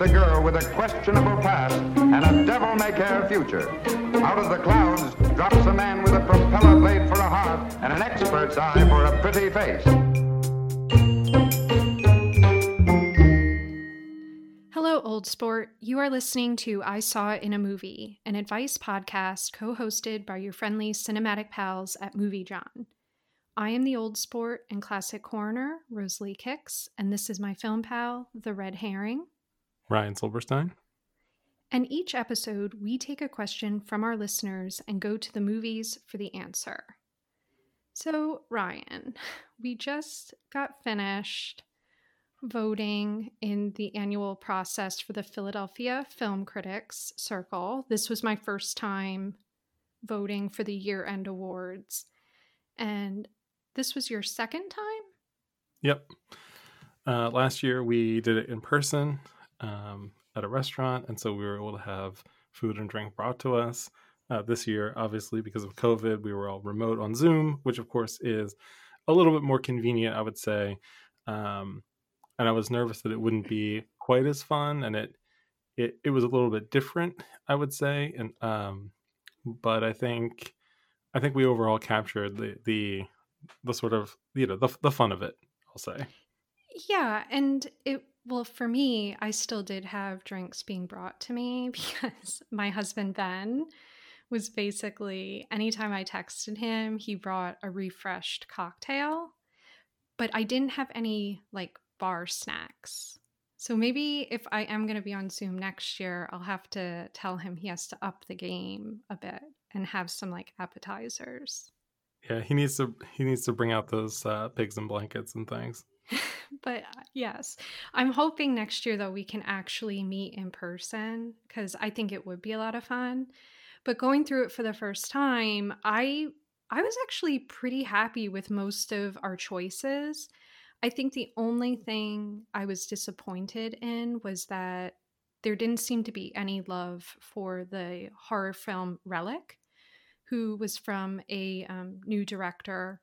a girl with a questionable past and a devil-may-care future. Out of the clouds drops a man with a propeller blade for a heart and an expert's eye for a pretty face. Hello, old sport. You are listening to I Saw It in a Movie, an advice podcast co hosted by your friendly cinematic pals at Movie Jawn. I am the old sport and classic coroner, Rosalie Kicks, and this is my film pal, The Red Herring. Ryan Silberstein. And each episode, we take a question from our listeners and go to the movies for the answer. So, Ryan, we just got finished voting in the annual process for the Philadelphia Film Critics Circle. This was my first time voting for the year end awards. And this was your second time? Yep. Uh, last year we did it in person um, at a restaurant. And so we were able to have food and drink brought to us. Uh, this year, obviously, because of COVID, we were all remote on Zoom, which of course is a little bit more convenient, I would say. Um, and I was nervous that it wouldn't be quite as fun, and it it, it was a little bit different, I would say. And um, but I think I think we overall captured the the the sort of you know the the fun of it. I'll say. Yeah, and it well for me, I still did have drinks being brought to me because my husband Ben was basically anytime I texted him, he brought a refreshed cocktail, but I didn't have any like bar snacks. So maybe if I am going to be on Zoom next year, I'll have to tell him he has to up the game a bit and have some like appetizers. Yeah, he needs to he needs to bring out those uh, pigs and blankets and things. but uh, yes, I'm hoping next year though we can actually meet in person because I think it would be a lot of fun. But going through it for the first time, I I was actually pretty happy with most of our choices. I think the only thing I was disappointed in was that there didn't seem to be any love for the horror film Relic, who was from a um, new director.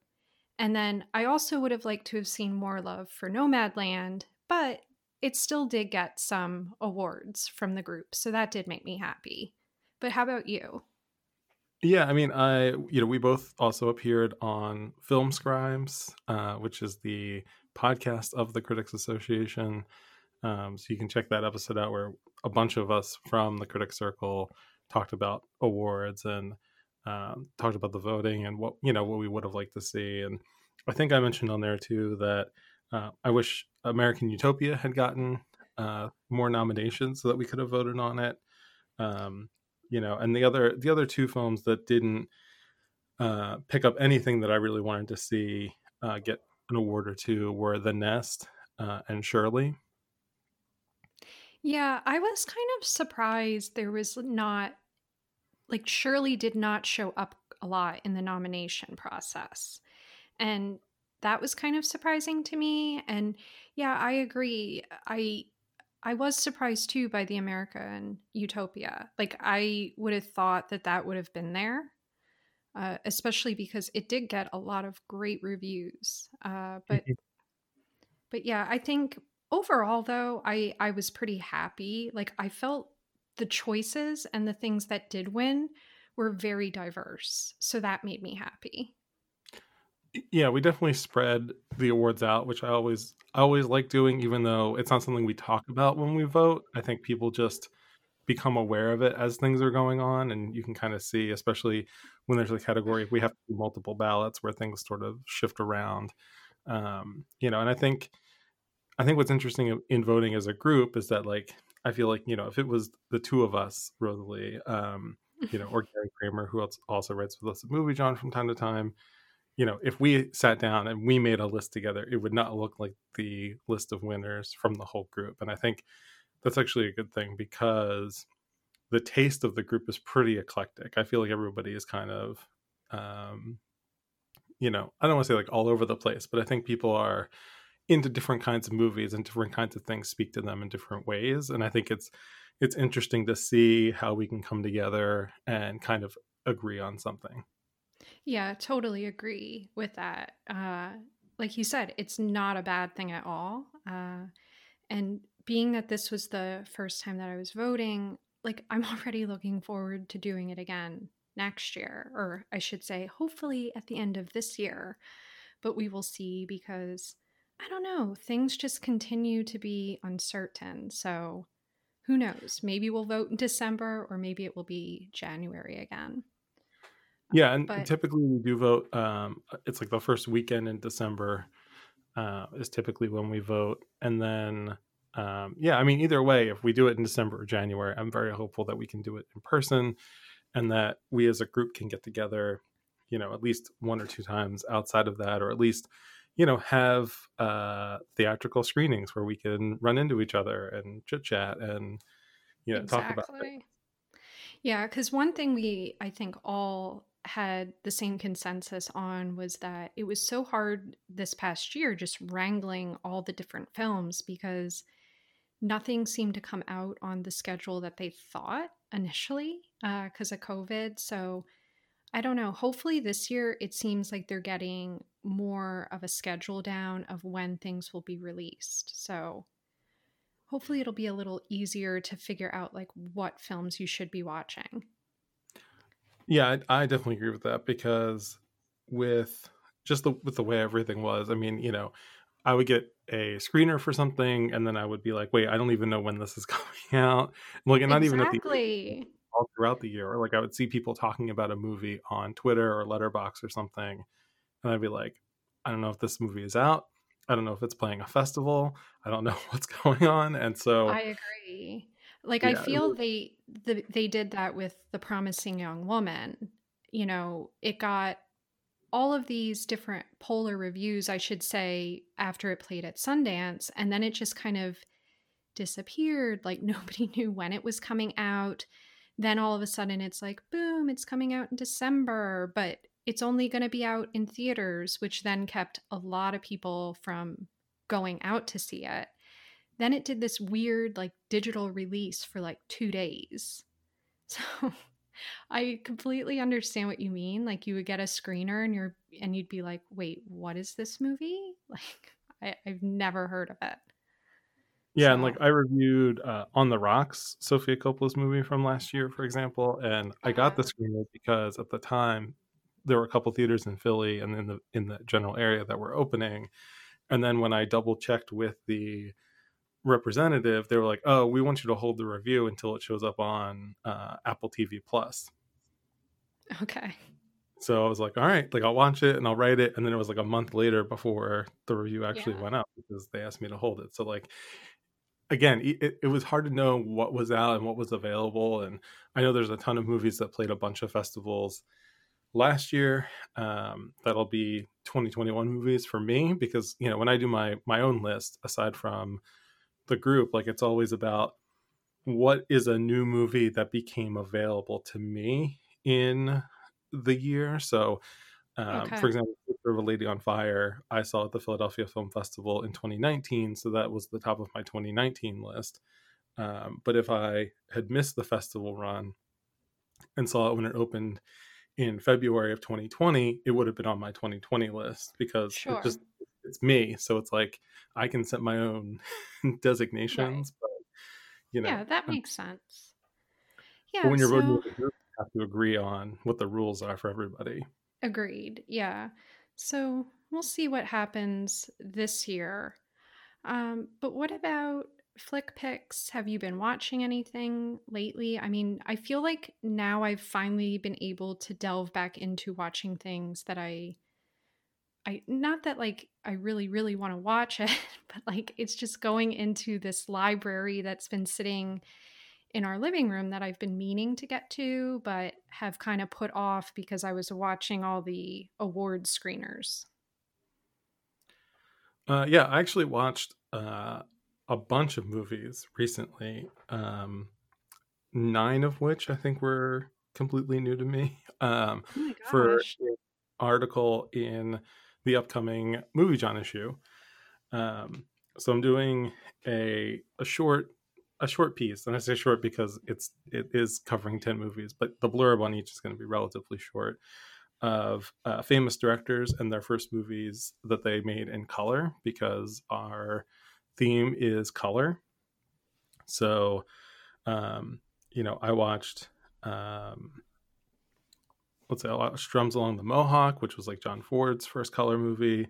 And then I also would have liked to have seen more love for Nomadland, but it still did get some awards from the group. So that did make me happy. But how about you? Yeah, I mean, I you know we both also appeared on Film Scribes, uh, which is the podcast of the Critics Association. Um, so you can check that episode out where a bunch of us from the Critics Circle talked about awards and um, talked about the voting and what you know what we would have liked to see. And I think I mentioned on there too that uh, I wish American Utopia had gotten uh, more nominations so that we could have voted on it. Um, you know, and the other the other two films that didn't uh, pick up anything that I really wanted to see uh, get an award or two were The Nest uh, and Shirley. Yeah, I was kind of surprised there was not like Shirley did not show up a lot in the nomination process. And that was kind of surprising to me and yeah, I agree. I I was surprised too by the American Utopia. Like I would have thought that that would have been there. Uh, especially because it did get a lot of great reviews. Uh, but mm-hmm. but yeah, I think overall though, I I was pretty happy. Like I felt the choices and the things that did win were very diverse. So that made me happy. Yeah, we definitely spread the awards out, which I always I always like doing, even though it's not something we talk about when we vote. I think people just become aware of it as things are going on, and you can kind of see, especially when there's a category, we have multiple ballots where things sort of shift around. Um, you know, and I think I think what's interesting in voting as a group is that like I feel like you know if it was the two of us, Rosalie, um, you know, or Gary Kramer, who else also writes with us at Movie Jawn from time to time, you know, if we sat down and we made a list together, it would not look like the list of winners from the whole group. And I think that's actually a good thing because the taste of the group is pretty eclectic. I feel like everybody is kind of, um, you know, I don't want to say like all over the place, but I think people are into different kinds of movies and different kinds of things speak to them in different ways and i think it's it's interesting to see how we can come together and kind of agree on something yeah totally agree with that uh like you said it's not a bad thing at all Uh, and being that this was the first time that I was voting, like I'm already looking forward to doing it again next year, or I should say, hopefully at the end of this year. But we will see because I don't know, things just continue to be uncertain. So who knows? Maybe we'll vote in December or maybe it will be January again. Yeah, and but, typically we do vote. Um, it's like the first weekend in December uh, is typically when we vote, and then um, yeah, I mean either way, if we do it in December or January, I'm very hopeful that we can do it in person, and that we as a group can get together, you know, at least one or two times outside of that, or at least you know have uh, theatrical screenings where we can run into each other and chit chat and you know exactly. talk about. It. Yeah, because one thing we I think all had the same consensus on was that it was so hard this past year just wrangling all the different films because nothing seemed to come out on the schedule that they thought initially because uh, of COVID. So I don't know. Hopefully, this year it seems like they're getting more of a schedule down of when things will be released. So hopefully, it'll be a little easier to figure out like what films you should be watching. Yeah, I, I definitely agree with that because with just the with the way everything was, I mean, you know, I would get a screener for something, and then I would be like, "Wait, I don't even know when this is coming out." Like, not exactly. even at the all throughout the year. Or like, I would see people talking about a movie on Twitter or Letterboxd or something, and I'd be like, "I don't know if this movie is out. I don't know if it's playing a festival. I don't know what's going on." And so, I agree. Like yeah. I feel they the, they did that with the promising young woman. You know, it got all of these different polar reviews, I should say, after it played at Sundance, and then it just kind of disappeared. Like nobody knew when it was coming out. Then all of a sudden it's like, boom, it's coming out in December, but it's only going to be out in theaters, which then kept a lot of people from going out to see it. Then it did this weird like digital release for like 2 days. So I completely understand what you mean. Like you would get a screener and you're and you'd be like, "Wait, what is this movie?" Like I, I've never heard of it. Yeah, so. and like I reviewed uh, On the Rocks, Sofia Coppola's movie from last year, for example, and I got the uh-huh. screener because at the time there were a couple theaters in Philly and in the in the general area that were opening, and then when I double checked with the representative, they were like, "Oh, we want you to hold the review until it shows up on uh, Apple TV Plus." Okay. So I was like, "All right, like I'll watch it and I'll write it." And then it was like a month later before the review actually yeah. went up because they asked me to hold it. So like, again, it, it was hard to know what was out and what was available. And I know there's a ton of movies that played a bunch of festivals last year. Um, that'll be 2021 movies for me because you know when I do my my own list, aside from the group like it's always about what is a new movie that became available to me in the year so um, okay. for example Picture of a lady on fire i saw at the philadelphia film festival in 2019 so that was the top of my 2019 list um, but if i had missed the festival run and saw it when it opened in february of 2020 it would have been on my 2020 list because sure. it just it's me so it's like i can set my own designations right. but you know yeah that makes sense yeah but when you're so... voting you have to agree on what the rules are for everybody agreed yeah. So we'll see what happens this year. Um, but what about flick picks have you been watching anything lately? I mean i feel like now i've finally been able to delve back into watching things that i I not that like I really really want to watch it, but like it's just going into this library that's been sitting in our living room that I've been meaning to get to but have kind of put off because I was watching all the award screeners. Uh, yeah, I actually watched uh, a bunch of movies recently, um, nine of which I think were completely new to me. Um, oh for an article in the upcoming Movie Jawn issue. Um, so I'm doing a a short a short piece, and I say short because it's it is covering ten movies, but the blurb on each is going to be relatively short of uh, famous directors and their first movies that they made in color because our theme is color. So, um, you know, I watched, um, let's say, I watched Drums Along the Mohawk, which was like John Ford's first color movie.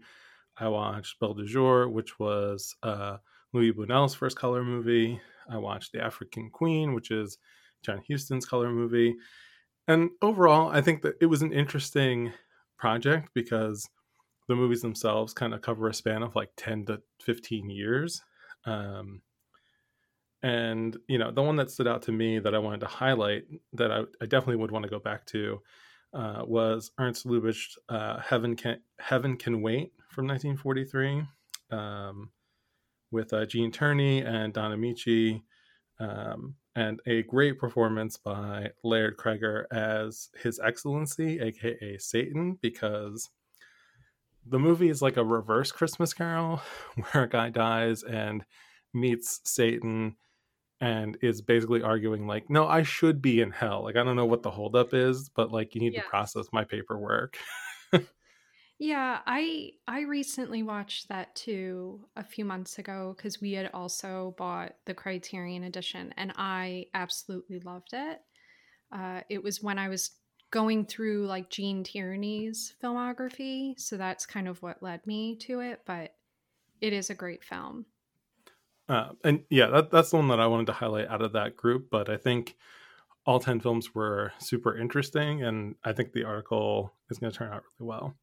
I watched Belle de Jour, which was uh, Louis Buñuel's first color movie. I watched The African Queen, which is John Huston's color movie. And overall, I think that it was an interesting project because the movies themselves kind of cover a span of like 10 to 15 years. Um, and, you know, the one that stood out to me that I wanted to highlight that I, I definitely would want to go back to uh, was Ernst Lubitsch, uh, Heaven, Can, Heaven Can Wait from 1943 um, with uh, Gene Tierney and Don Ameche. Um, and a great performance by Laird Cregar as His Excellency, aka Satan, because the movie is like a reverse Christmas Carol where a guy dies and meets Satan and is basically arguing like, no, I should be in hell. Like I don't know what the holdup is, but like you need to process my paperwork. yeah, I I recently watched that too a few months ago because we had also bought the Criterion edition and I absolutely loved it. Uh, it was when I was going through like Gene Tierney's filmography. So that's kind of what led me to it, but it is a great film. Uh, and yeah, that, that's the one that I wanted to highlight out of that group. But I think all 10 films were super interesting. And I think the article is going to turn out really well.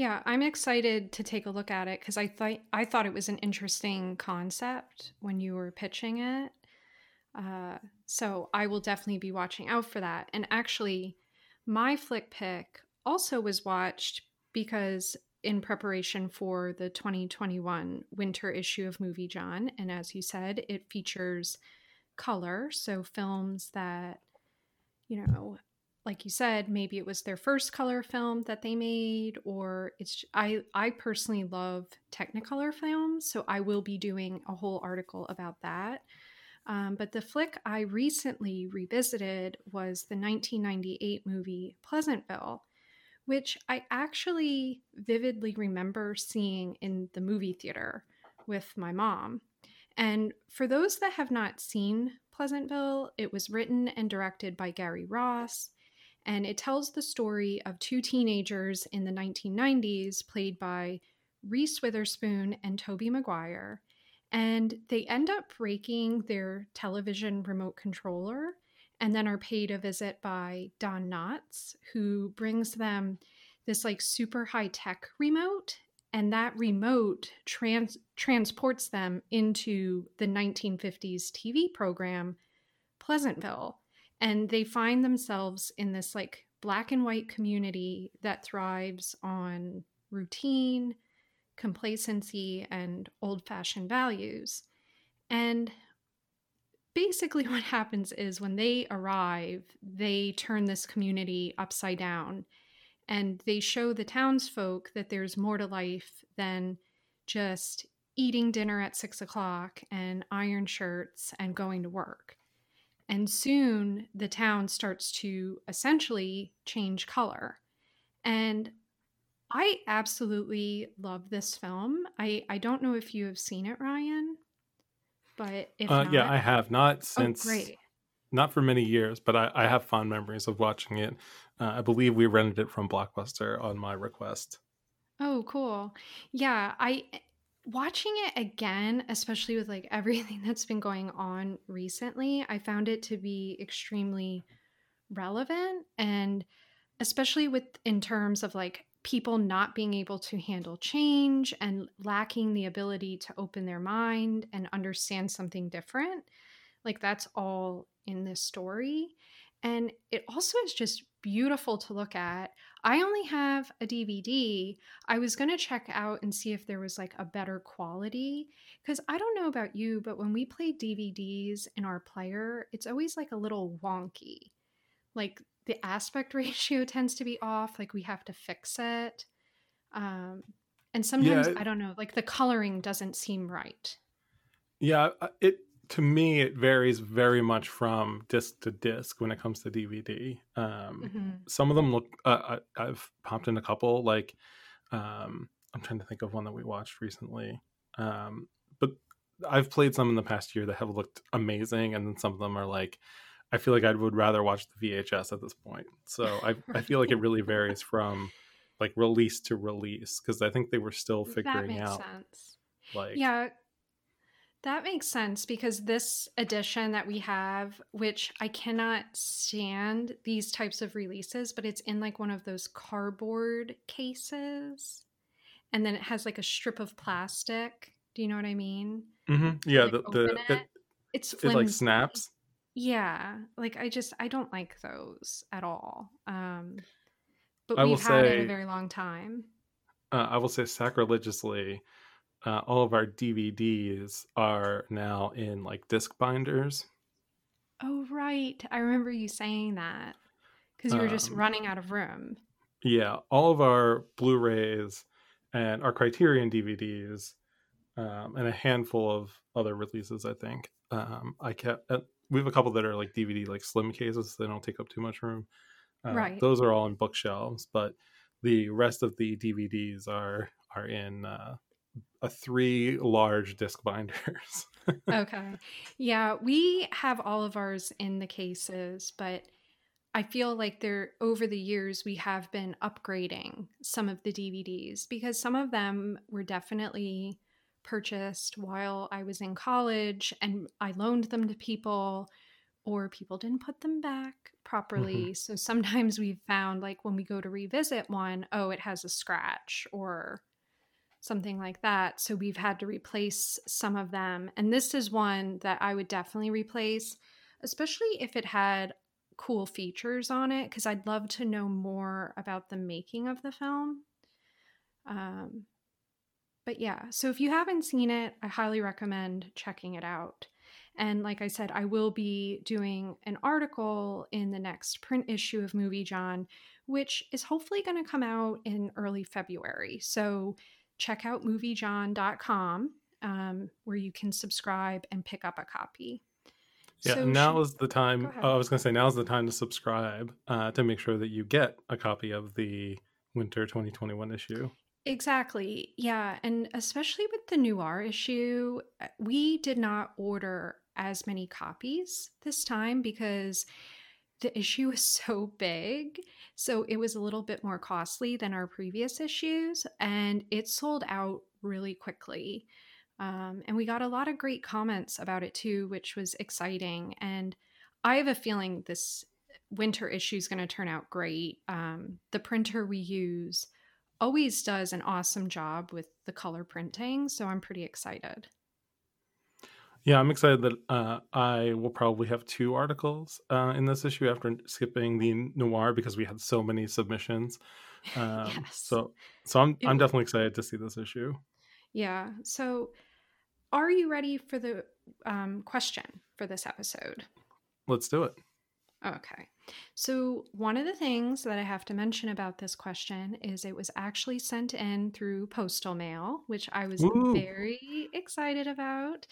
Yeah, I'm excited to take a look at it because I thought I thought it was an interesting concept when you were pitching it. Uh, so I will definitely be watching out for that. And actually, my flick pick also was watched because in preparation for the 2021 winter issue of Movie Jawn. And as you said, it features color. So films that, you know, like you said, maybe it was their first color film that they made, or it's I I personally love Technicolor films, so I will be doing a whole article about that. Um, but the flick I recently revisited was the 1998 movie Pleasantville, which I actually vividly remember seeing in the movie theater with my mom. And for those that have not seen Pleasantville, it was written and directed by Gary Ross, and it tells the story of two teenagers in the 1990s, played by Reese Witherspoon and Tobey Maguire and they end up breaking their television remote controller and then are paid a visit by Don Knotts, who brings them this like super high tech remote. And that remote trans- transports them into the 1950s TV program Pleasantville. And they find themselves in this like black and white community that thrives on routine, complacency, and old fashioned values. And basically, what happens is when they arrive, they turn this community upside down and they show the townsfolk that there's more to life than just eating dinner at six o'clock and iron shirts and going to work. And soon the town starts to essentially change color. And I absolutely love this film. I I don't know if you have seen it, Ryan, but if uh, not, yeah, I have not oh, since oh, great. not for many years, but I, I have fond memories of watching it. Uh, I believe we rented it from Blockbuster on my request. Oh, cool. Yeah, I watching it again, especially with like everything that's been going on recently, I found it to be extremely relevant and especially with in terms of like people not being able to handle change and lacking the ability to open their mind and understand something different. Like that's all in this story. And it also is just beautiful to look at. I only have a DVD. I was going to check out and see if there was like a better quality. Because I don't know about you, but when we play DVDs in our player, it's always like a little wonky. Like the aspect ratio tends to be off like we have to fix it um and sometimes yeah, i don't know like the coloring doesn't seem right yeah it to me it varies very much from disc to disc when it comes to dvd um mm-hmm. some of them look uh, I, i've popped in a couple like um i'm trying to think of one that we watched recently um but I've played some in the past year that have looked amazing, and then some of them are like, I feel like I would rather watch the VHS at this point. So I I feel like it really varies from like release to release because I think they were still figuring out sense. like Yeah, that makes sense because this edition that we have, which I cannot stand these types of releases, but it's in like one of those cardboard cases. And then it has like a strip of plastic. Do you know what I mean? Mhm. yeah Like, the the it, it, It's it like snaps. Yeah, like I just I don't like those at all. Um, but I we've had it a very long time. uh, I will say sacrilegiously, uh, all of our DVDs are now in like disc binders. Oh, right. I remember you saying that because you were just Um, running out of room. yeah, all of our Blu-rays and our Criterion DVDs, um, and a handful of other releases. I think um, I kept. Uh, we have a couple that are like DVD, like slim cases. They don't take up too much room. Uh, Right. Those are all in bookshelves, but the rest of the DVDs are are in uh, a three large disc binders. Okay. Yeah, we have all of ours in the cases, but I feel like there over the years we have been upgrading some of the DVDs because some of them were definitely purchased while I was in college and I loaned them to people or people didn't put them back mm-hmm. properly. So sometimes we've found like when we go to revisit one, oh, it has a scratch or something like that. So we've had to replace some of them. And this is one that I would definitely replace, especially if it had cool features on it, because I'd love to know more about the making of the film. Um, but yeah, so if you haven't seen it, I highly recommend checking it out. And like I said, I will be doing an article in the next print issue of Movie Jawn, which is hopefully going to come out in early February. So check out moviejawn.com um, where you can subscribe and pick up a copy. Yeah, So now should- is the time. Oh, I was going to say now is the time to subscribe uh, to make sure that you get a copy of the winter 2021 issue. Exactly. Yeah. And especially with the noir issue, uh, we did not order as many copies this time because the issue was so big. So it was a little bit more costly than our previous issues, and it sold out really quickly. Um, and we got a lot of great comments about it too, which was exciting. And I have a feeling this winter issue is going to turn out great. Um, the printer we use always does an awesome job with the color printing, so I'm pretty excited. Yeah, I'm excited that uh, I will probably have two articles uh, in this issue after skipping the noir because we had so many submissions. Um, Yes. So, so I'm It I'm definitely excited to see this issue. Yeah. So, are you ready for the um, question for this episode? Let's do it. Okay. So, one of the things that I have to mention about this question is it was actually sent in through postal mail, which I was Woo. very excited about.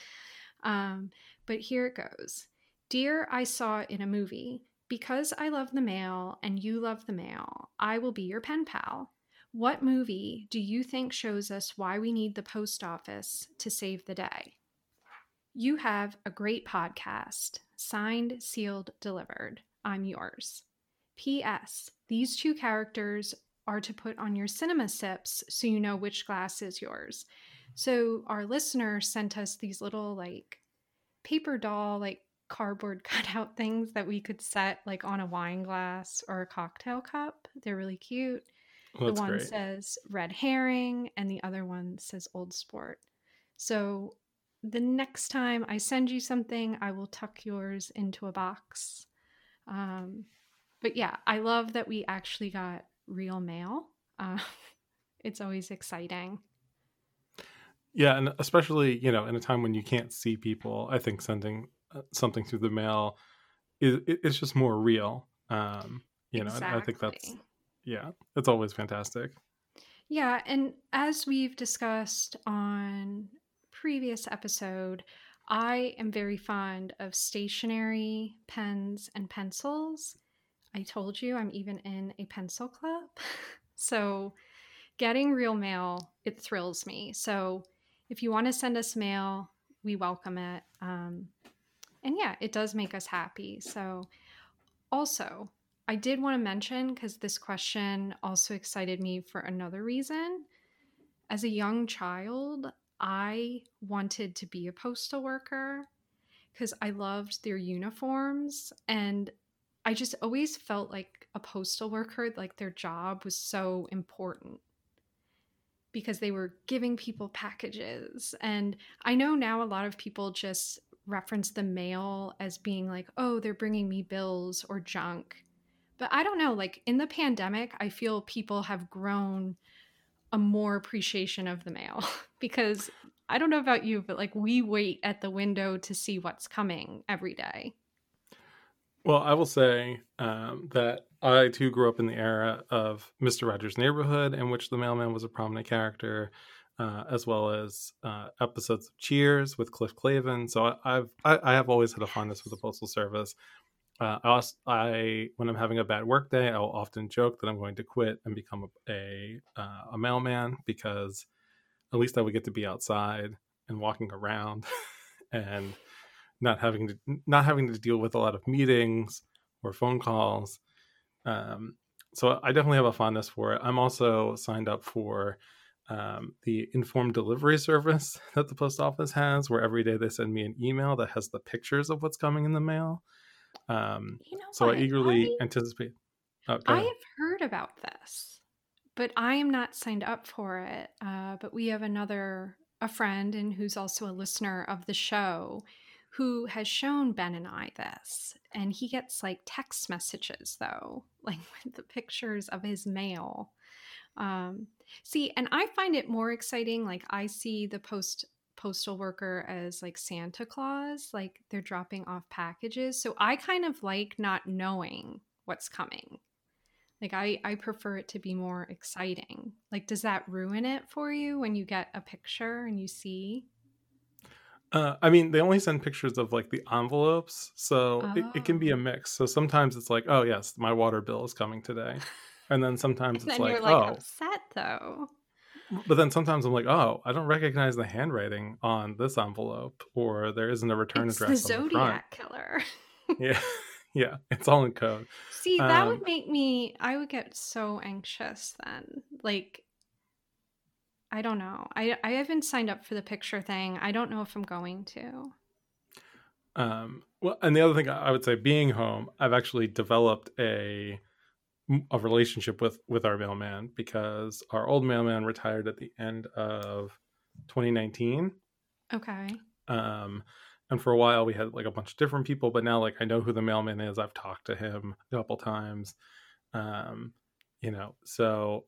Um, but here it goes Dear, I saw in a movie, because I love the mail and you love the mail, I will be your pen pal. What movie do you think shows us why we need the post office to save the day? You have a great podcast. Signed, sealed, delivered. I'm yours. P.S. These two characters are to put on your cinema sips so you know which glass is yours. So our listener sent us these little like paper doll, like cardboard cutout things that we could set like on a wine glass or a cocktail cup. They're really cute. That's the one great. says red herring and the other one says old sport. So the next time I send you something, I will tuck yours into a box. Um, but yeah, I love that we actually got real mail. Uh, it's always exciting. Yeah, and especially you know in a time when you can't see people, I think sending uh, something through the mail is it's just more real. Um, you know, and I think that's yeah, it's always fantastic. Yeah, and as we've discussed on previous episode, I am very fond of stationery, pens, and pencils. I told you I'm even in a pencil club. so getting real mail, it thrills me. So if you want to send us mail, we welcome it. Um, and yeah, it does make us happy. So, also, I did want to mention because this question also excited me for another reason. As a young child, I wanted to be a postal worker because I loved their uniforms and I just always felt like a postal worker, like their job was so important because they were giving people packages. And I know now a lot of people just reference the mail as being like, oh, they're bringing me bills or junk. But I don't know, like in the pandemic, I feel people have grown a more appreciation of the mail because I don't know about you, but like we wait at the window to see what's coming every day. Well, I will say um, that I too grew up in the era of Mr. Rogers' Neighborhood, in which the mailman was a prominent character, uh, as well as uh, episodes of Cheers with Cliff Clavin. So I, have I, I, have always had a fondness for the postal service. Uh, I, also, I when I'm having a bad work day, I will often joke that I'm going to quit and become a a, uh, a mailman because at least I would get to be outside and walking around and not having to not having to deal with a lot of meetings or phone calls. Um, so I definitely have a fondness for it. I'm also signed up for um, the informed delivery service that the post office has, where every day they send me an email that has the pictures of what's coming in the mail. Um, you know so what? I eagerly I, anticipate. Oh, I have heard about this, but I am not signed up for it. Uh, but we have another a friend and who's also a listener of the show who has shown Ben and I this. And he gets like text messages though, like with the pictures of his mail. Um, see, and I find it more exciting. Like I see the post postal worker as like Santa Claus, like they're dropping off packages. So I kind of like not knowing what's coming. Like I I prefer it to be more exciting. Like does that ruin it for you when you get a picture and you see? Uh, I mean, they only send pictures of like the envelopes, so oh. it, it, can be a oh. mix. So sometimes it's like, oh yes, my water bill is coming today, and then sometimes and it's then like, like, oh, upset though. But then sometimes I'm like, oh, I don't recognize the handwriting on this envelope, or there isn't a return it's address. The Zodiac the killer. yeah, yeah, it's all in code. See, that um, would make me. I would get so anxious then. Like, I don't know. I I haven't signed up for the picture thing. I don't know if I'm going to. Um. Well, and the other thing I would say, being home, I've actually developed a a relationship with with our mailman because our old mailman retired at the end of 2019. Okay. Um, and for a while we had like a bunch of different people, but now like I know who the mailman is. I've talked to him a couple times. Um, you know, so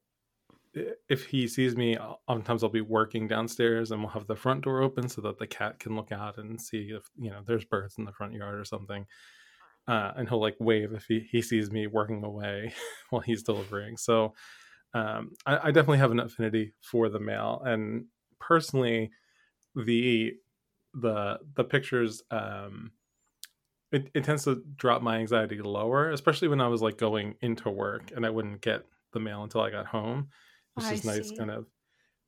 if he sees me, oftentimes I'll be working downstairs and we'll have the front door open so that the cat can look out and see if you know there's birds in the front yard or something uh, and he'll like wave if he, he sees me working away while he's delivering. So um, I, I, definitely have an affinity for the mail, and personally, the the the pictures um, it, it tends to drop my anxiety lower, especially when I was like going into work and I wouldn't get the mail until I got home. It's just nice, see. kind of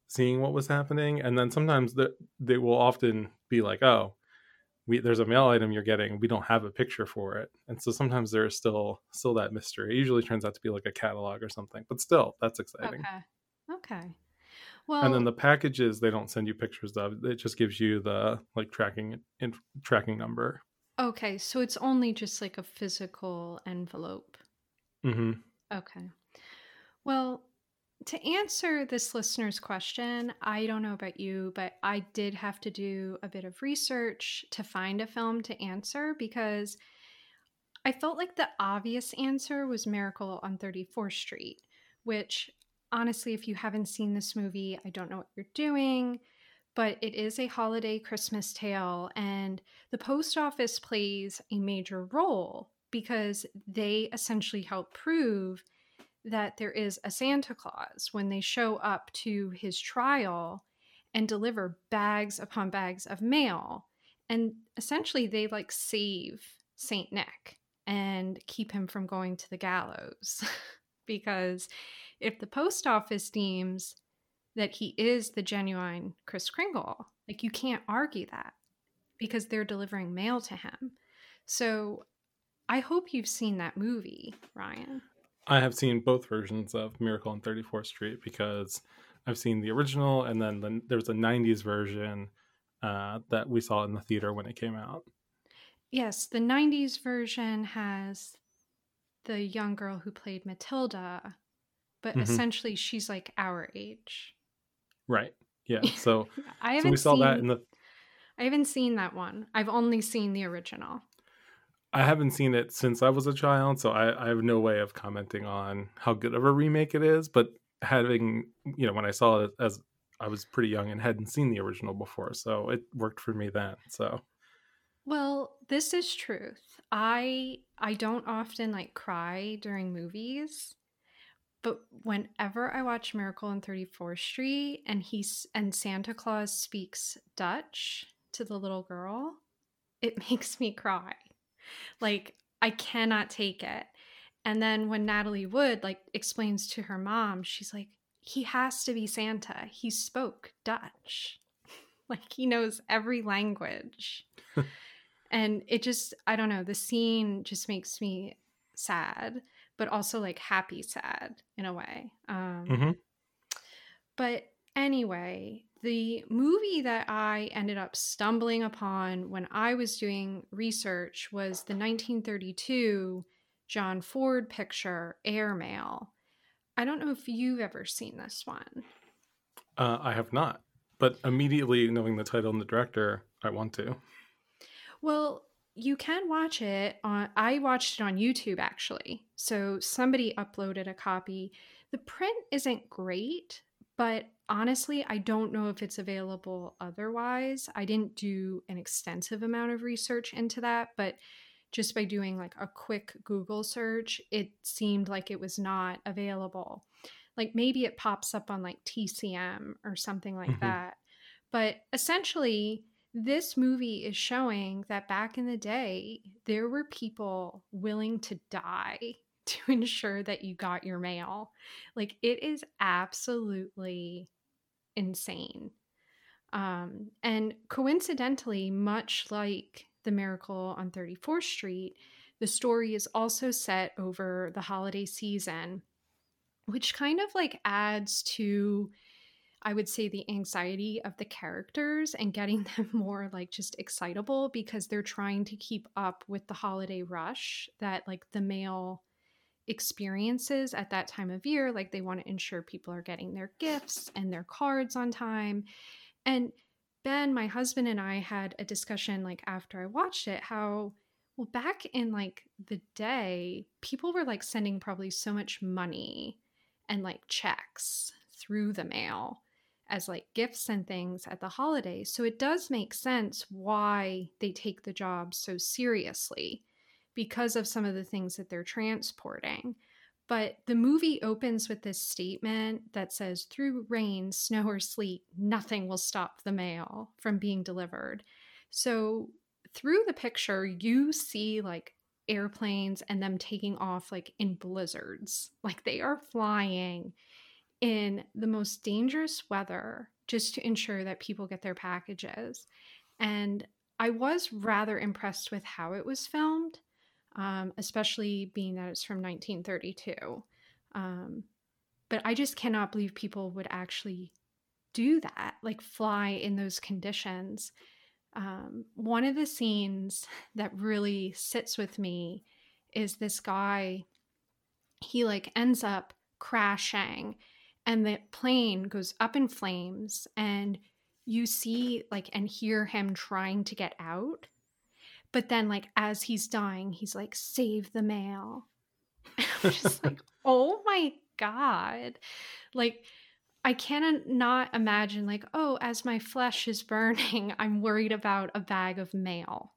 seeing what was happening, and then sometimes the, they will often be like, "Oh, we there's a mail item you're getting we don't have a picture for it. And so sometimes there's still still that mystery. It usually turns out to be like a catalog or something but still that's exciting. Okay okay. Well and then the packages they don't send you pictures of it just gives you the like tracking in, tracking number. Okay so it's only just like a physical envelope. Mm-hmm. Okay. Well to answer this listener's question, I don't know about you, but I did have to do a bit of research to find a film to answer because I felt like the obvious answer was Miracle on 34th Street, which honestly, if you haven't seen this movie, I don't know what you're doing, but it is a holiday Christmas tale, and the post office plays a major role because they essentially help prove that there is a Santa Claus when they show up to his trial and deliver bags upon bags of mail. And essentially, they like save Saint Nick and keep him from going to the gallows. because if the post office deems that he is the genuine Kris Kringle, like you can't argue that. because they're delivering mail to him. So I hope you've seen that movie, Ryan. I have seen both versions of Miracle on 34th Street because I've seen the original and then the, there was a 90s version uh, that we saw in the theater when it came out. Yes, the 90s version has the young girl who played Matilda, but mm-hmm. essentially she's like our age. Right. Yeah. So I haven't so we saw seen, that in the I haven't seen that one. I've only seen the original. I haven't seen it since I was a child, so I, I have no way of commenting on how good of a remake it is. But having, you know, when I saw it as I was pretty young and hadn't seen the original before, so it worked for me then. So, well, this is truth. I I don't often like cry during movies, but whenever I watch Miracle on 34th Street and he's and Santa Claus speaks Dutch to the little girl, it makes me cry. Like I cannot take it. And then when Natalie Wood like explains to her mom, she's like, he has to be Santa. He spoke Dutch. like he knows every language. and it just, I don't know, the scene just makes me sad, but also like happy sad in a way. Um, mm-hmm. But anyway, the movie that I ended up stumbling upon when I was doing research was the 1932 John Ford picture, Airmail. I don't know if you've ever seen this one. Uh, I have not, but immediately knowing the title and the director, I want to. Well, you can watch it on. I watched it on YouTube actually. So somebody uploaded a copy. The print isn't great, but honestly, I don't know if it's available otherwise. I didn't do an extensive amount of research into that, but just by doing like a quick Google search, it seemed like it was not available. Like maybe it pops up on like TCM or something like mm-hmm. that. But essentially, this movie is showing that back in the day, there were people willing to die to ensure that you got your mail. Like it is absolutely insane. Um, and coincidentally, much like The Miracle on 34th Street, the story is also set over the holiday season, which kind of like adds to, I would say, the anxiety of the characters and getting them more like just excitable because they're trying to keep up with the holiday rush that like the mail experiences at that time of year. Like they want to ensure people are getting their gifts and their cards on time. And Ben, my husband, and I had a discussion like after I watched it how, well, back in like the day, people were like sending probably so much money and like checks through the mail as like gifts and things at the holidays. So it does make sense why they take the job so seriously because of some of the things that they're transporting. But the movie opens with this statement that says, through rain, snow, or sleet, nothing will stop the mail from being delivered. So through the picture, you see like airplanes and them taking off like in blizzards. Like they are flying in the most dangerous weather just to ensure that people get their packages. And I was rather impressed with how it was filmed um, especially being that it's from 1932. Um, but I just cannot believe people would actually do that, like fly in those conditions. Um, one of the scenes that really sits with me is this guy, he like ends up crashing and the plane goes up in flames and you see like and hear him trying to get out but then, like, as he's dying, he's like, save the mail. I'm just like, oh my God. Like, I cannot not imagine, like, oh, as my flesh is burning, I'm worried about a bag of mail.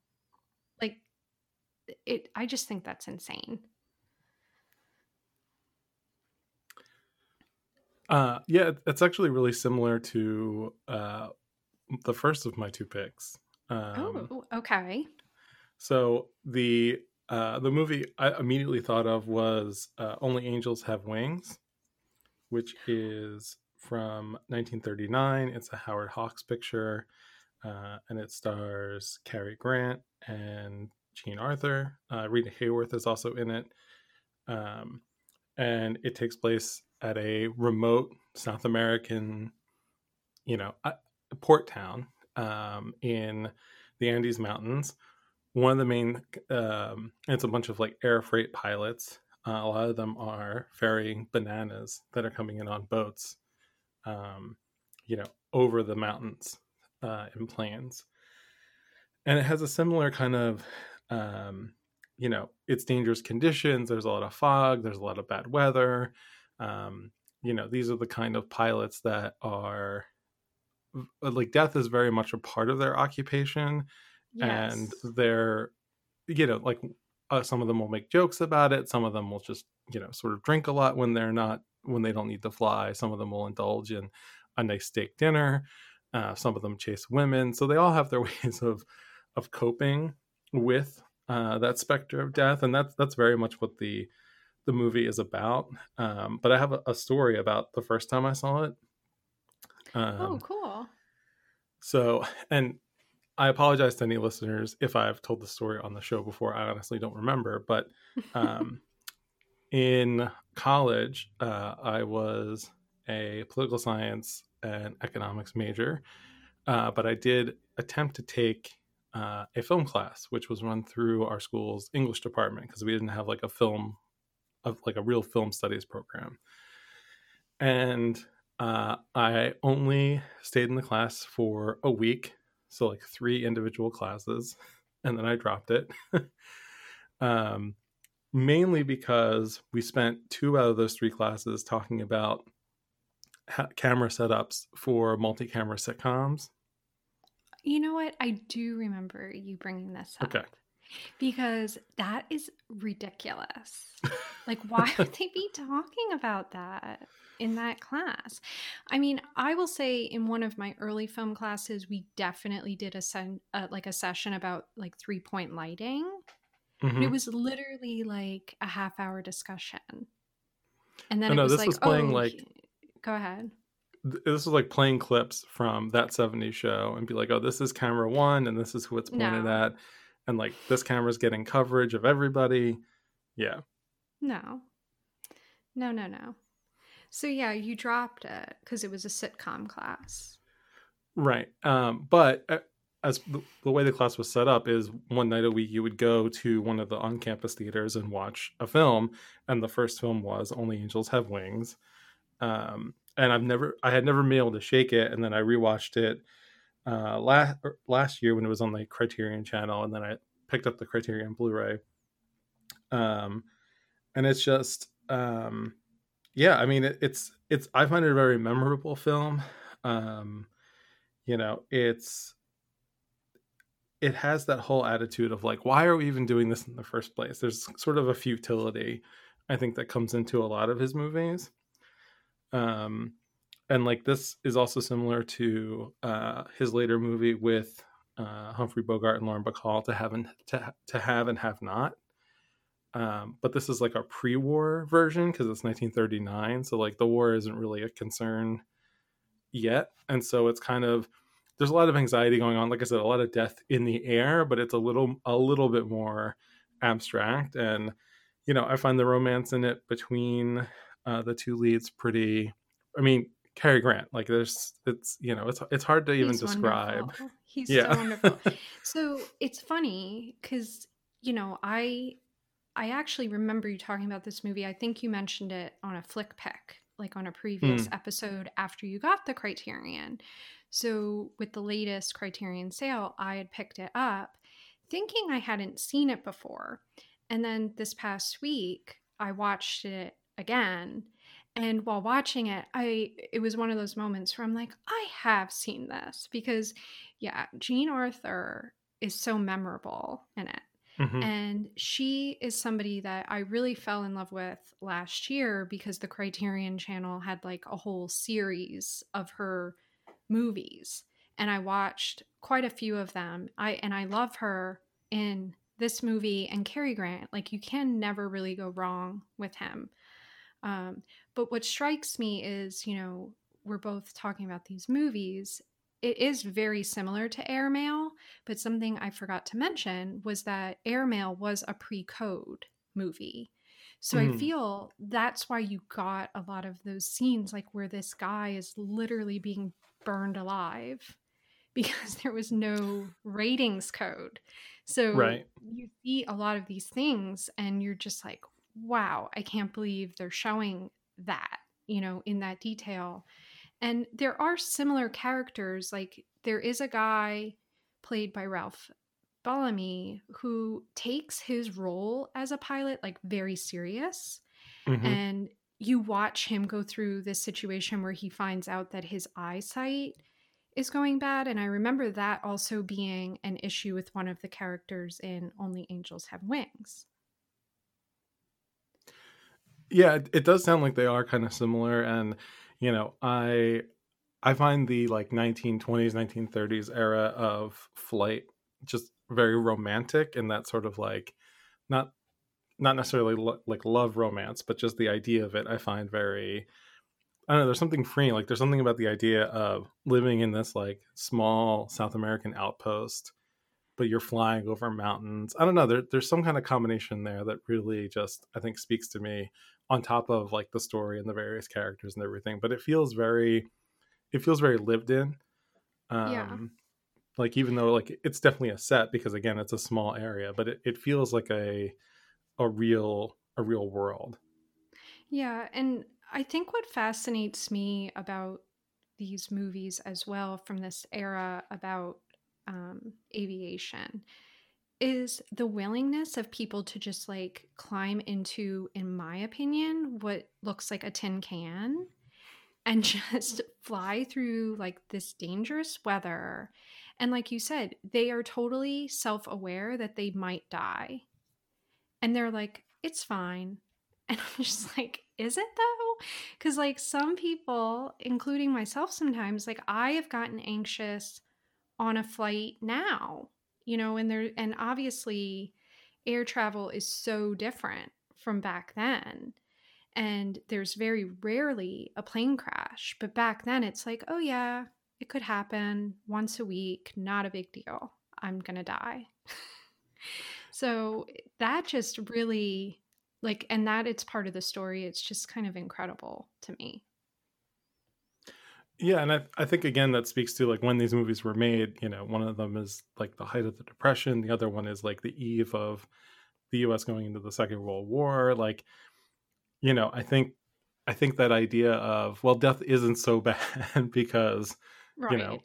Like, it, I just think that's insane. Uh, yeah, it's actually really similar to uh, the first of my two picks. Um, oh, okay. So the uh, the movie I immediately thought of was uh, Only Angels Have Wings, which is from 1939. It's a Howard Hawks picture. uh, and it stars Cary Grant and Jean Arthur. Uh, Rita Hayworth is also in it, um, and it takes place at a remote South American, you know, port town um, in the Andes Mountains. One of the main, um, it's a bunch of like air freight pilots. Uh, a lot of them are ferrying bananas that are coming in on boats, um, you know, over the mountains uh, in planes. And it has a similar kind of, um, you know, it's dangerous conditions. There's a lot of fog. There's a lot of bad weather. Um, you know, these are the kind of pilots that are like death is very much a part of their occupation yes. and they're you know like uh, some of them will make jokes about it. Some of them will just you know sort of drink a lot when they're not when they don't need to fly. Some of them will indulge in a nice steak dinner. Uh, some of them chase women. So they all have their ways of of coping with uh, that specter of death. And that's that's very much what the the movie is about. Um, but i have a, a story about the first time i saw it. Oh, um, oh, cool. So, and I apologize to any listeners if I've told the story on the show before. I honestly don't remember, but um, in college, uh, I was a political science and economics major, uh, but I did attempt to take uh, a film class, which was run through our school's English department because we didn't have like a film, of like a real film studies program. And uh, I only stayed in the class for a week, so like three individual classes, and then I dropped it. um, mainly because we spent two out of those three classes talking about ha- camera setups for multi-camera sitcoms. You know what? I do remember you bringing this up. Okay. Because that is ridiculous. like, why would they be talking about that? in that class. I mean, I will say in one of my early film classes, we definitely did a sen- uh, like a session about like three point lighting. Mm-hmm. It was literally like a half hour discussion, and then oh, it no, was this like, was playing oh, like. Go ahead. This was like playing clips from that 70s show and be like, oh, this is camera one and this is who it's pointed no. at. And like this camera's getting coverage of everybody. Yeah. No. No, no, no. So yeah, you dropped it because it was a sitcom class. Right. Um, but uh, as the, the, way the class was set up is one night a week you would go to one of the on-campus theaters and watch a film, and the first film was Only Angels Have Wings. Um, and I've never, I had never been able to shake it, and then I rewatched it uh, last er, last year when it was on the Criterion Channel, and then I picked up the Criterion Blu-ray. Um, and it's just um yeah, I mean it, it's it's I find it a very memorable film. Um, you know, it's it has that whole attitude of like, why are we even doing this in the first place? There's sort of a futility, I think, that comes into a lot of his movies. Um, and like this is also similar to uh, his later movie with uh, Humphrey Bogart and Lauren Bacall to have and to, to have and have not. Um, but this is like a pre-war version because it's 1939, so like the war isn't really a concern yet, and so it's kind of there's a lot of anxiety going on. Like I said, a lot of death in the air, but it's a little a little bit more abstract. And you know, I find the romance in it between uh, the two leads pretty. I mean, Cary Grant, like there's it's you know it's it's hard to even He's describe. Wonderful. He's yeah. so wonderful. so it's funny because you know I I actually remember you talking about this movie. I think you mentioned it on a flick pick, like on a previous mm. episode after you got the Criterion. So, with the latest Criterion sale, I had picked it up thinking I hadn't seen it before. And then this past week, I watched it again. And while watching it, I it was one of those moments where I'm like, I have seen this because yeah, Jean Arthur is so memorable in it. Mm-hmm. And she is somebody that I really fell in love with last year because the Criterion channel had like a whole series of her movies. And I watched quite a few of them. I and I love her in this movie and Cary Grant. Like you can never really go wrong with him. Um, but what strikes me is, you know, we're both talking about these movies it is very similar to Airmail, but something I forgot to mention was that Airmail was a pre-code movie. So mm. I feel that's why you got a lot of those scenes like where this guy is literally being burned alive because there was no ratings code. So right. you see a lot of these things and you're just like, wow, I can't believe they're showing that, you know, in that detail. And there are similar characters. Like there is a guy played by Ralph Bellamy who takes his role as a pilot like very serious. Mm-hmm. And you watch him go through this situation where he finds out that his eyesight is going bad. And I remember that also being an issue with one of the characters in Only Angels Have Wings. Yeah, it, does sound like they are kind of similar. And, you know, I I find the like 1920s, 1930s era of flight just very romantic and that sort of like not not necessarily lo- like love romance, but just the idea of it I find very I don't know, there's something freeing. Like there's something about the idea of living in this like small South American outpost, but you're flying over mountains. I don't know. There, there's some kind of combination there that really just I think speaks to me on top of like the story and the various characters and everything. But it feels very it feels very lived in. Um yeah. like even though like it's definitely a set because again it's a small area, but it, it feels like a a real a real world. Yeah, and I think what fascinates me about these movies as well from this era about um, aviation is the willingness of people to just like climb into, in my opinion, what looks like a tin can and just fly through like this dangerous weather. And like you said, they are totally self aware that they might die. And they're like, it's fine. And I'm just like, is it though? Because, like, some people, including myself sometimes, like, I have gotten anxious on a flight now, you know, and there, and obviously, air travel is so different from back then. And there's very rarely a plane crash. But back then, it's like, oh, yeah, it could happen once a week, not a big deal. I'm going to die. so eh, that just really like and that it's part of the story it's just kind of incredible to me yeah and I, I think again that speaks to like when these movies were made you know one of them is like the height of the depression the other one is like the eve of the us going into the second world war like you know i think i think that idea of well death isn't so bad because right. you know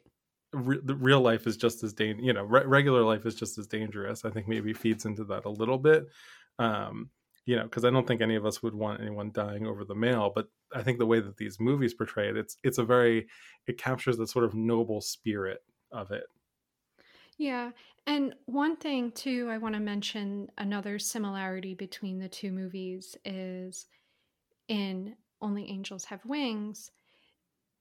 re- the real life is just as dangerous you know re- regular life is just as dangerous i think maybe feeds into that a little bit um you know because i don't think any of us would want anyone dying over the mail but i think the way that these movies portray it it's it's a very it captures the sort of noble spirit of it. Yeah and one thing too i want to mention another similarity between the two movies is in only angels have wings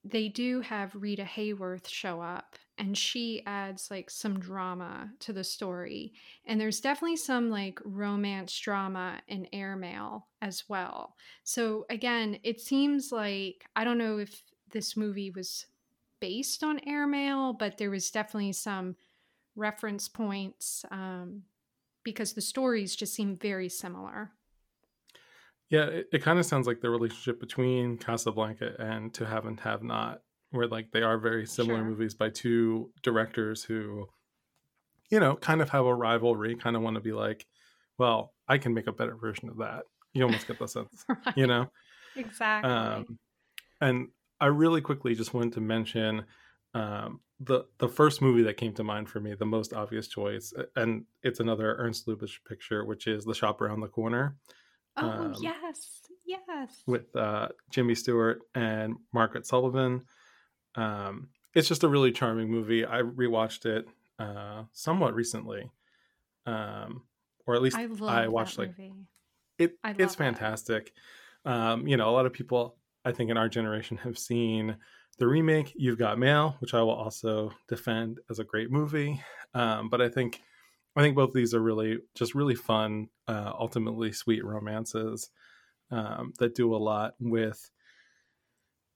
they do have rita hayworth show up and she adds like some drama to the story. And there's definitely some like romance drama in Airmail as well. So again, it seems like I don't know if this movie was based on Airmail, but there was definitely some reference points um, because the stories just seem very similar. Yeah, it, it kind of sounds like the relationship between Casablanca and To Have and Have Not where like they are very similar sure. movies by two directors who you know kind of have a rivalry kind of want to be like well i can make a better version of that you almost get the sense right. you know exactly um, and i really quickly just wanted to mention um, the the first movie that came to mind for me the most obvious choice and it's another ernst lubitsch picture which is the shop around the corner oh um, yes yes with uh, jimmy stewart and margaret Sullavan. um, it's just a really charming movie. I rewatched it uh, somewhat recently, um, or at least I, I watched like movie. it. It's fantastic. Um, you know, a lot of people I think in our generation have seen the remake. You've Got Mail, which I will also defend as a great movie. Um, but I think I think both these are really just really fun, uh, ultimately sweet romances um, that do a lot with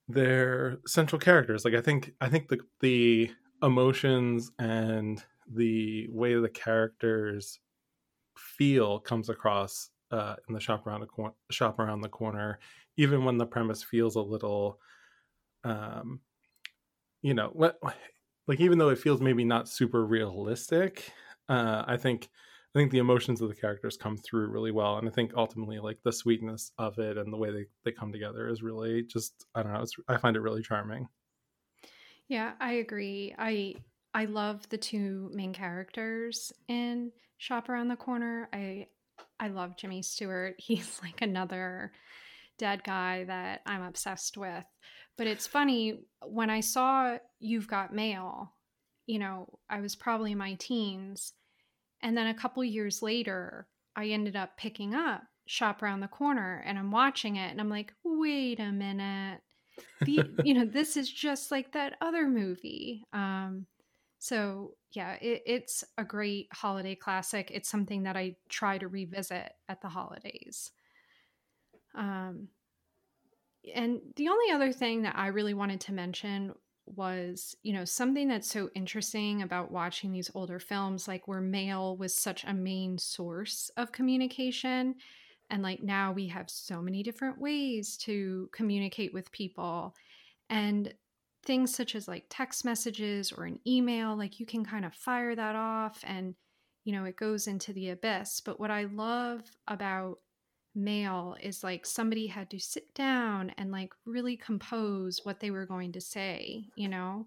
their central characters. Like I think I think the the emotions and the way the characters feel comes across uh, in the shop around the cor- shop around the corner, even when the premise feels a little, um, you know, what like even though it feels maybe not super realistic, uh, I think I think the emotions of the characters come through really well, and I think ultimately like the sweetness of it and the way they they come together is really just I don't know. I find it really charming. Yeah, I agree. I I love the two main characters in Shop Around the Corner. I I love Jimmy Stewart. He's like another dead guy that I'm obsessed with. But it's funny when I saw You've Got Mail, you know, I was probably in my teens and then a couple years later, I ended up picking up Shop Around the Corner and I'm watching it and I'm like, wait a minute. The, you know, this is just like that other movie. Um, so yeah, it, it's a great holiday classic. It's something that I try to revisit at the holidays. Um, and the only other thing that I really wanted to mention was, you know, something that's so interesting about watching these older films, like where mail was such a main source of communication. And like now we have so many different ways to communicate with people. And things such as like text messages or an email, like you can kind of fire that off and, you know, it goes into the abyss. But what I love about mail is like somebody had to sit down and like really compose what they were going to say, you know?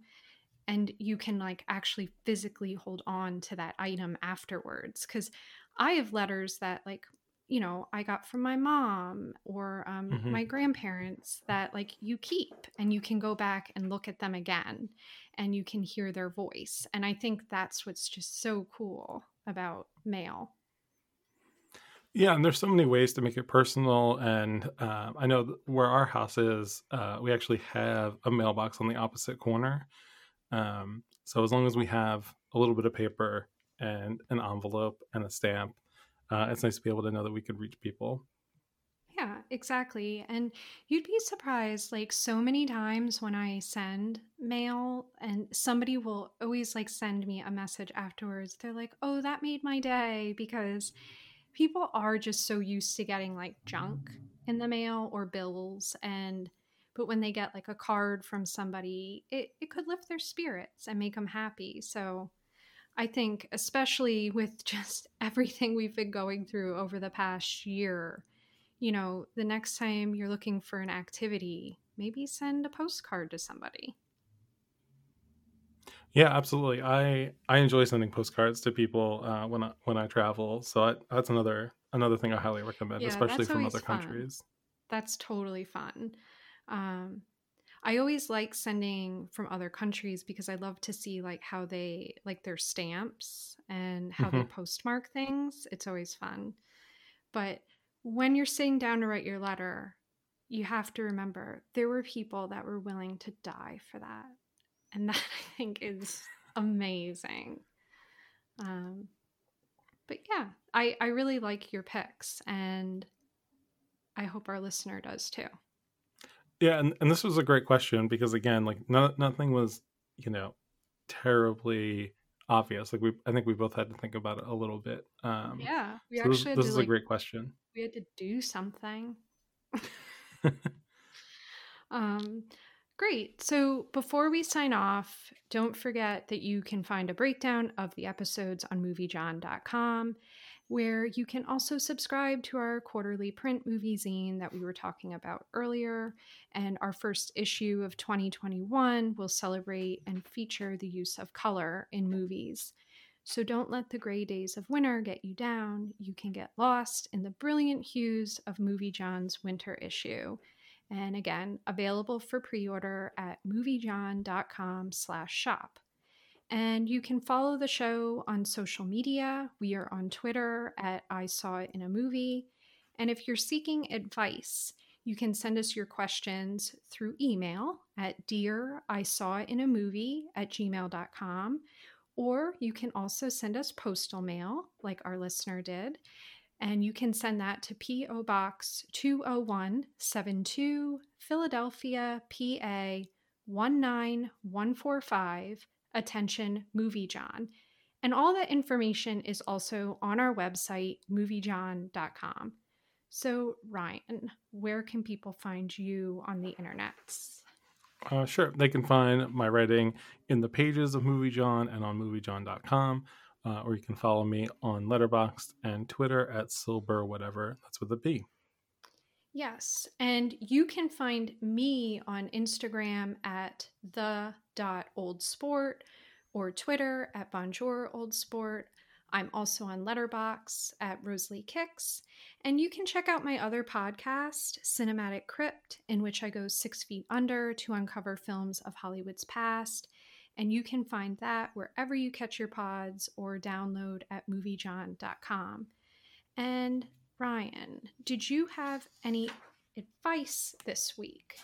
And you can like actually physically hold on to that item afterwards. Cause I have letters that like, you know, I got from my mom or um, mm-hmm. my grandparents that like you keep and you can go back and look at them again and you can hear their voice. And I think that's what's just so cool about mail. Yeah, and there's so many ways to make it personal. And uh, I know where our house is, uh, we actually have a mailbox on the opposite corner. Um, so as long as we have a little bit of paper and an envelope and a stamp, uh, it's nice to be able to know that we could reach people. Yeah, exactly. And you'd be surprised, like, so many times when I send mail and somebody will always like send me a message afterwards. They're like, oh, that made my day because people are just so used to getting like junk in the mail or bills and but when they get like a card from somebody it, it could lift their spirits and make them happy. So i think especially with just everything we've been going through over the past year you know the next time you're looking for an activity maybe send a postcard to somebody yeah, absolutely. I I enjoy sending postcards to people uh, when I when I travel. So I, that's another another thing I highly recommend, yeah, especially from other fun. countries. That's totally fun. Um, I always like sending from other countries because I love to see like how they like their stamps and how mm-hmm. they postmark things. It's always fun. But when you're sitting down to write your letter, you have to remember there were people that were willing to die for that and that I think is amazing. Um, but yeah, I I really like your picks, and I hope our listener does too. Yeah, and, and this was a great question because again, like no, nothing was you know terribly obvious. Like we, I think we both had to think about it a little bit. Um, yeah, we so actually. This, this to, is like, a great question. We had to do something. um, Great. So before we sign off, don't forget that you can find a breakdown of the episodes on moviejawn.com, where you can also subscribe to our quarterly print movie zine that we were talking about earlier. And our first issue of 2021 will celebrate and feature the use of color in movies. So don't let the gray days of winter get you down. You can get lost in the brilliant hues of Movie Jawn's winter issue. And again, available for pre-order at moviejawn.com slash shop And you can follow the show on social media. We are on Twitter at I Saw It in a Movie. And if you're seeking advice, you can send us your questions through email at dear I saw it in a movie at gmail.com. Or you can also send us postal mail, like our listener did, and you can send that to P.O. Box 20172, Philadelphia, PA 19145, attention movie Jawn. And all that information is also on our website, moviejawn.com. So, Ryan, where can people find you on the internets? Uh, sure. They can find my writing in the pages of Movie Jawn and on moviejawn.com, uh, or you can follow me on Letterboxd and Twitter at Silber whatever. That's with a B. Yes, and you can find me on Instagram at the dot old sport or Twitter at bonjour old sport. I'm also on Letterboxd at Rosalie Kicks. And you can check out my other podcast, Cinematic Crypt, in which I go six feet under to uncover films of Hollywood's past. And you can find that wherever you catch your pods or download at moviejawn.com. And Ryan, did you have any advice this week?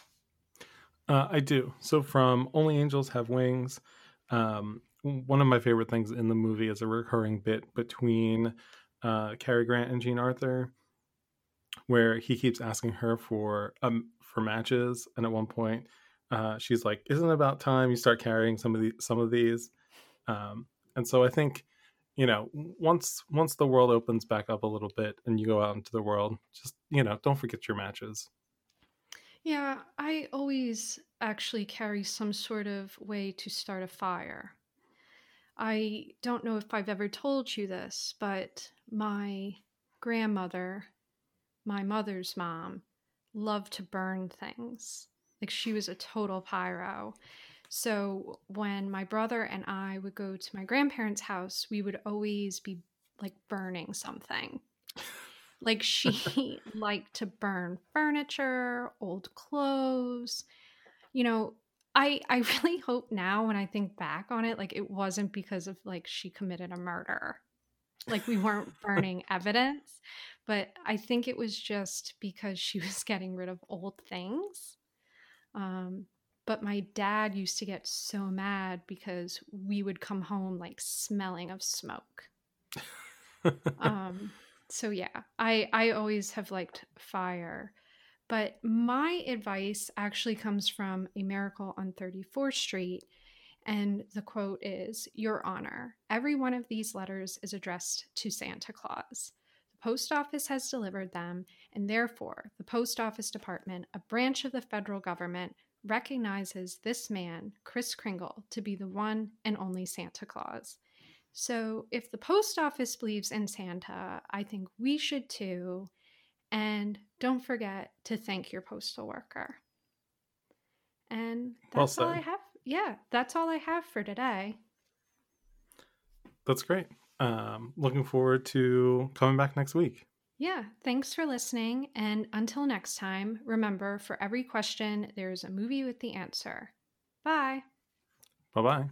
Uh, I do. So, from Only Angels Have Wings, um, one of my favorite things in the movie is a recurring bit between uh, Cary Grant and Jean Arthur, where he keeps asking her for um for matches, and at one point, uh, she's like, "Isn't it about time you start carrying some of the some of these?" Um, and so I think, you know, once once the world opens back up a little bit and you go out into the world, just you know, don't forget your matches. Yeah, I always actually carry some sort of way to start a fire. I don't know if I've ever told you this, but my grandmother, my mother's mom, loved to burn things. Like she was a total pyro. So when my brother and I would go to my grandparents' house, we would always be like burning something. like she liked to burn furniture, old clothes. You know, I I really hope now when I think back on it, like it wasn't because of like she committed a murder. Like we weren't burning evidence, but I think it was just because she was getting rid of old things. Um, but my dad used to get so mad because we would come home like smelling of smoke. um, so yeah, I I always have liked fire. But my advice actually comes from A Miracle on 34th Street. And the quote is Your Honor, every one of these letters is addressed to Santa Claus. Post office has delivered them, and therefore, the Post Office Department, a branch of the federal government, recognizes this man, Kris Kringle, to be the one and only Santa Claus. So, if the post office believes in Santa, I think we should too. And don't forget to thank your postal worker. And that's well all I have. Yeah, that's all I have for today. That's great. Um, looking forward to coming back next week. Yeah, thanks for listening. And until next time, remember for every question, there's a movie with the answer. Bye. Bye bye.